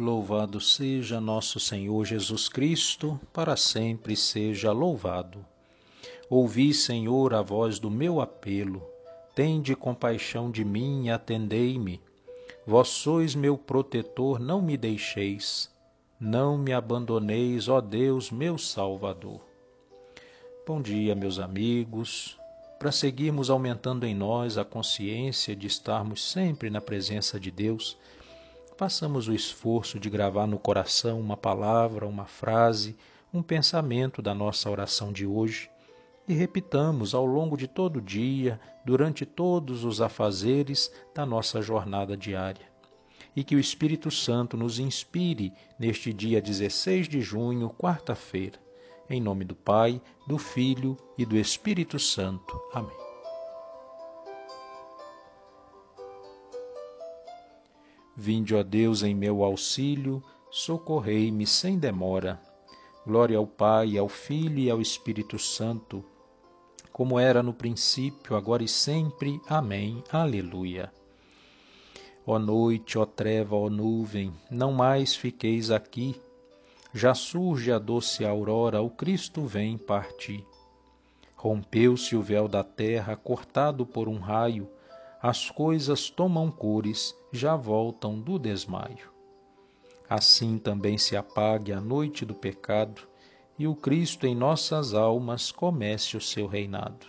Louvado seja nosso Senhor Jesus Cristo, para sempre seja louvado. Ouvi, Senhor, a voz do meu apelo, tende compaixão de mim e atendei-me. Vós sois meu protetor, não me deixeis, não me abandoneis, ó Deus, meu Salvador. Bom dia, meus amigos. Para seguirmos aumentando em nós a consciência de estarmos sempre na presença de Deus, façamos o esforço de gravar no coração uma palavra, uma frase, um pensamento da nossa oração de hoje e repitamos ao longo de todo o dia, durante todos os afazeres da nossa jornada diária. E que o Espírito Santo nos inspire neste dia 16 de junho, quarta-feira. Em nome do Pai, do Filho e do Espírito Santo. Amém. Vinde, ó Deus, em meu auxílio, socorrei-me sem demora. Glória ao Pai, ao Filho e ao Espírito Santo, como era no princípio, agora e sempre. Amém. Aleluia. Ó noite, ó treva, ó nuvem, não mais fiqueis aqui. Já surge a doce aurora, o Cristo vem partir. Rompeu-se o véu da terra, cortado por um raio, as coisas tomam cores, já voltam do desmaio. Assim também se apague a noite do pecado, e o Cristo em nossas almas comece o seu reinado.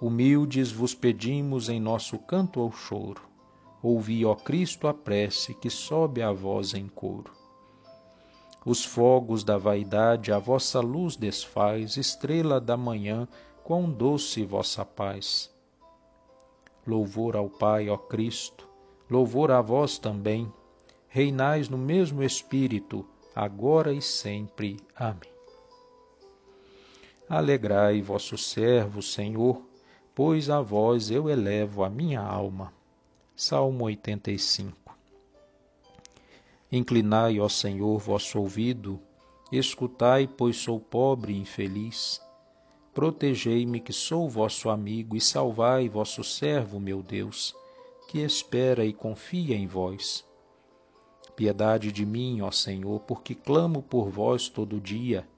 Humildes vos pedimos em nosso canto ao choro, ouvi, ó Cristo, a prece que sobe a vós em coro. Os fogos da vaidade a vossa luz desfaz, estrela da manhã, quão doce vossa paz Louvor ao Pai, ó Cristo, louvor a vós também. Reinais no mesmo Espírito, agora e sempre. Amém. Alegrai vosso servo, Senhor, pois a vós eu elevo a minha alma. Salmo 85 Inclinai, ó Senhor, vosso ouvido, escutai, pois sou pobre e infeliz Protegei-me, que sou vosso amigo, e salvai vosso servo, meu Deus, que espera e confia em vós. Piedade de mim, ó Senhor, porque clamo por vós todo dia.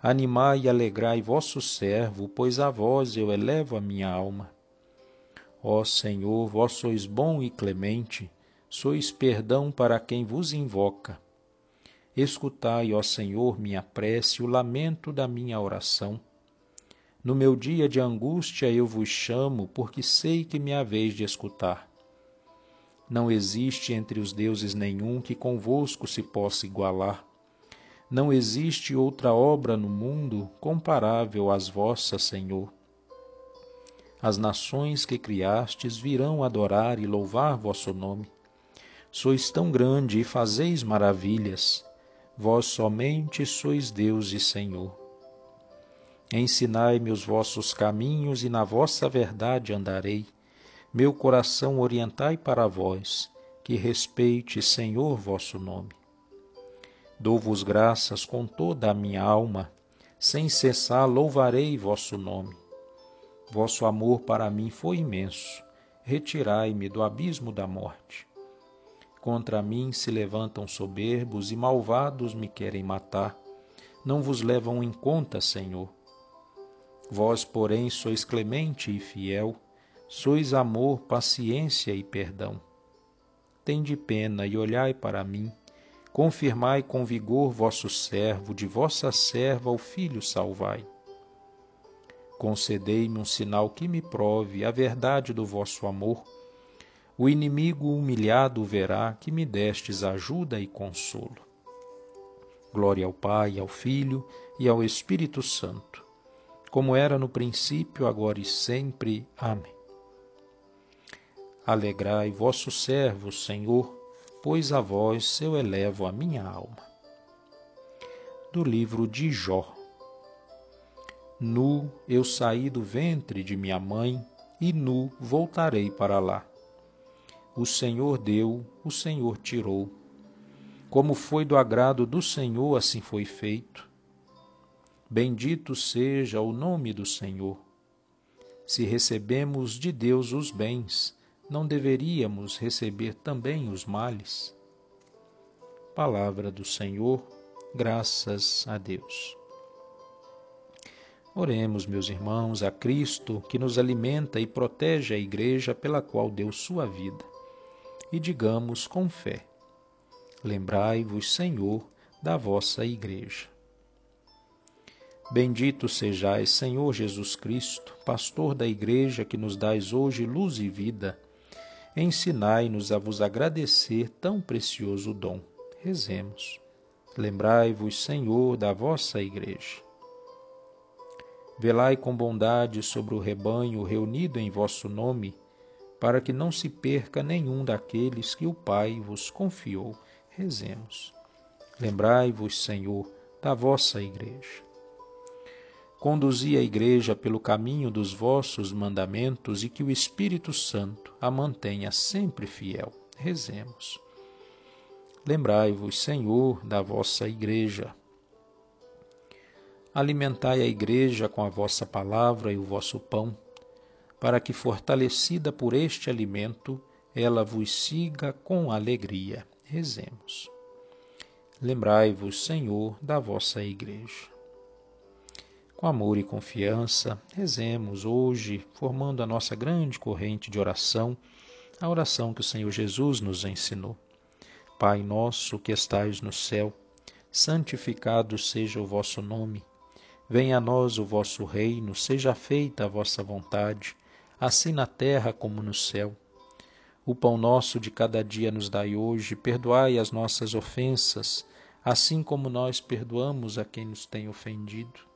Animai e alegrai vosso servo, pois a vós eu elevo a minha alma. Ó Senhor, vós sois bom e clemente, sois perdão para quem vos invoca. Escutai, ó Senhor, minha prece, o lamento da minha oração no meu dia de angústia eu vos chamo, porque sei que me haveis de escutar. Não existe entre os deuses nenhum que convosco se possa igualar. Não existe outra obra no mundo comparável às vossas, Senhor. As nações que criastes virão adorar e louvar vosso nome. Sois tão grande e fazeis maravilhas. Vós somente sois Deus e Senhor. Ensinai-me os vossos caminhos e na vossa verdade andarei. Meu coração orientai para vós, que respeite, Senhor, vosso nome. Dou-vos graças com toda a minha alma, sem cessar louvarei vosso nome. Vosso amor para mim foi imenso, retirai-me do abismo da morte. Contra mim se levantam soberbos e malvados me querem matar. Não vos levam em conta, Senhor Vós, porém, sois clemente e fiel, sois amor, paciência e perdão. Tende pena e olhai para mim, confirmai com vigor vosso servo, de vossa serva o filho salvai. Concedei-me um sinal que me prove a verdade do vosso amor. O inimigo humilhado verá que me destes ajuda e consolo. Glória ao Pai, ao Filho e ao Espírito Santo como era no princípio, agora e sempre. Amém. Alegrai vosso servo, Senhor, pois a vós eu elevo a minha alma. Do livro de Jó. Nu eu saí do ventre de minha mãe, e nu voltarei para lá. O Senhor deu, o Senhor tirou. Como foi do agrado do Senhor, assim foi feito. Bendito seja o nome do Senhor. Se recebemos de Deus os bens, não deveríamos receber também os males? Palavra do Senhor, graças a Deus. Oremos, meus irmãos, a Cristo que nos alimenta e protege a Igreja pela qual deu sua vida. E digamos com fé: Lembrai-vos, Senhor, da vossa Igreja. Bendito sejais, Senhor Jesus Cristo, pastor da Igreja que nos dais hoje luz e vida. Ensinai-nos a vos agradecer tão precioso dom. Rezemos. Lembrai-vos, Senhor, da vossa Igreja. Velai com bondade sobre o rebanho reunido em vosso nome, para que não se perca nenhum daqueles que o Pai vos confiou. Rezemos. Lembrai-vos, Senhor, da vossa Igreja. Conduzi a Igreja pelo caminho dos vossos mandamentos e que o Espírito Santo a mantenha sempre fiel. Rezemos. Lembrai-vos, Senhor, da vossa Igreja. Alimentai a Igreja com a vossa palavra e o vosso pão, para que, fortalecida por este alimento, ela vos siga com alegria. Rezemos. Lembrai-vos, Senhor, da vossa Igreja. Com amor e confiança, rezemos hoje, formando a nossa grande corrente de oração, a oração que o Senhor Jesus nos ensinou. Pai nosso que estais no céu, santificado seja o vosso nome. Venha a nós o vosso reino, seja feita a vossa vontade, assim na terra como no céu. O pão nosso de cada dia nos dai hoje, perdoai as nossas ofensas, assim como nós perdoamos a quem nos tem ofendido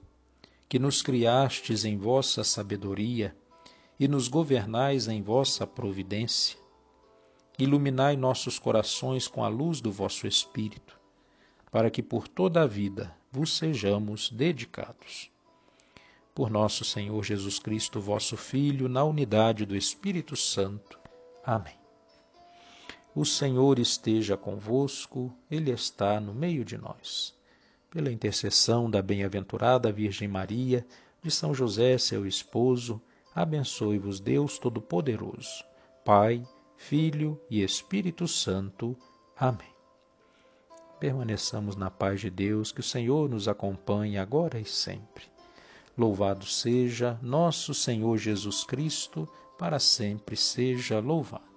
que nos criastes em vossa sabedoria e nos governais em vossa providência. Iluminai nossos corações com a luz do vosso Espírito, para que por toda a vida vos sejamos dedicados. Por nosso Senhor Jesus Cristo, vosso Filho, na unidade do Espírito Santo. Amém. O Senhor esteja convosco, Ele está no meio de nós pela intercessão da bem-aventurada Virgem Maria, de São José, seu esposo, abençoe-vos Deus Todo-Poderoso, Pai, Filho e Espírito Santo. Amém. Permaneçamos na paz de Deus, que o Senhor nos acompanhe agora e sempre. Louvado seja nosso Senhor Jesus Cristo, para sempre seja louvado.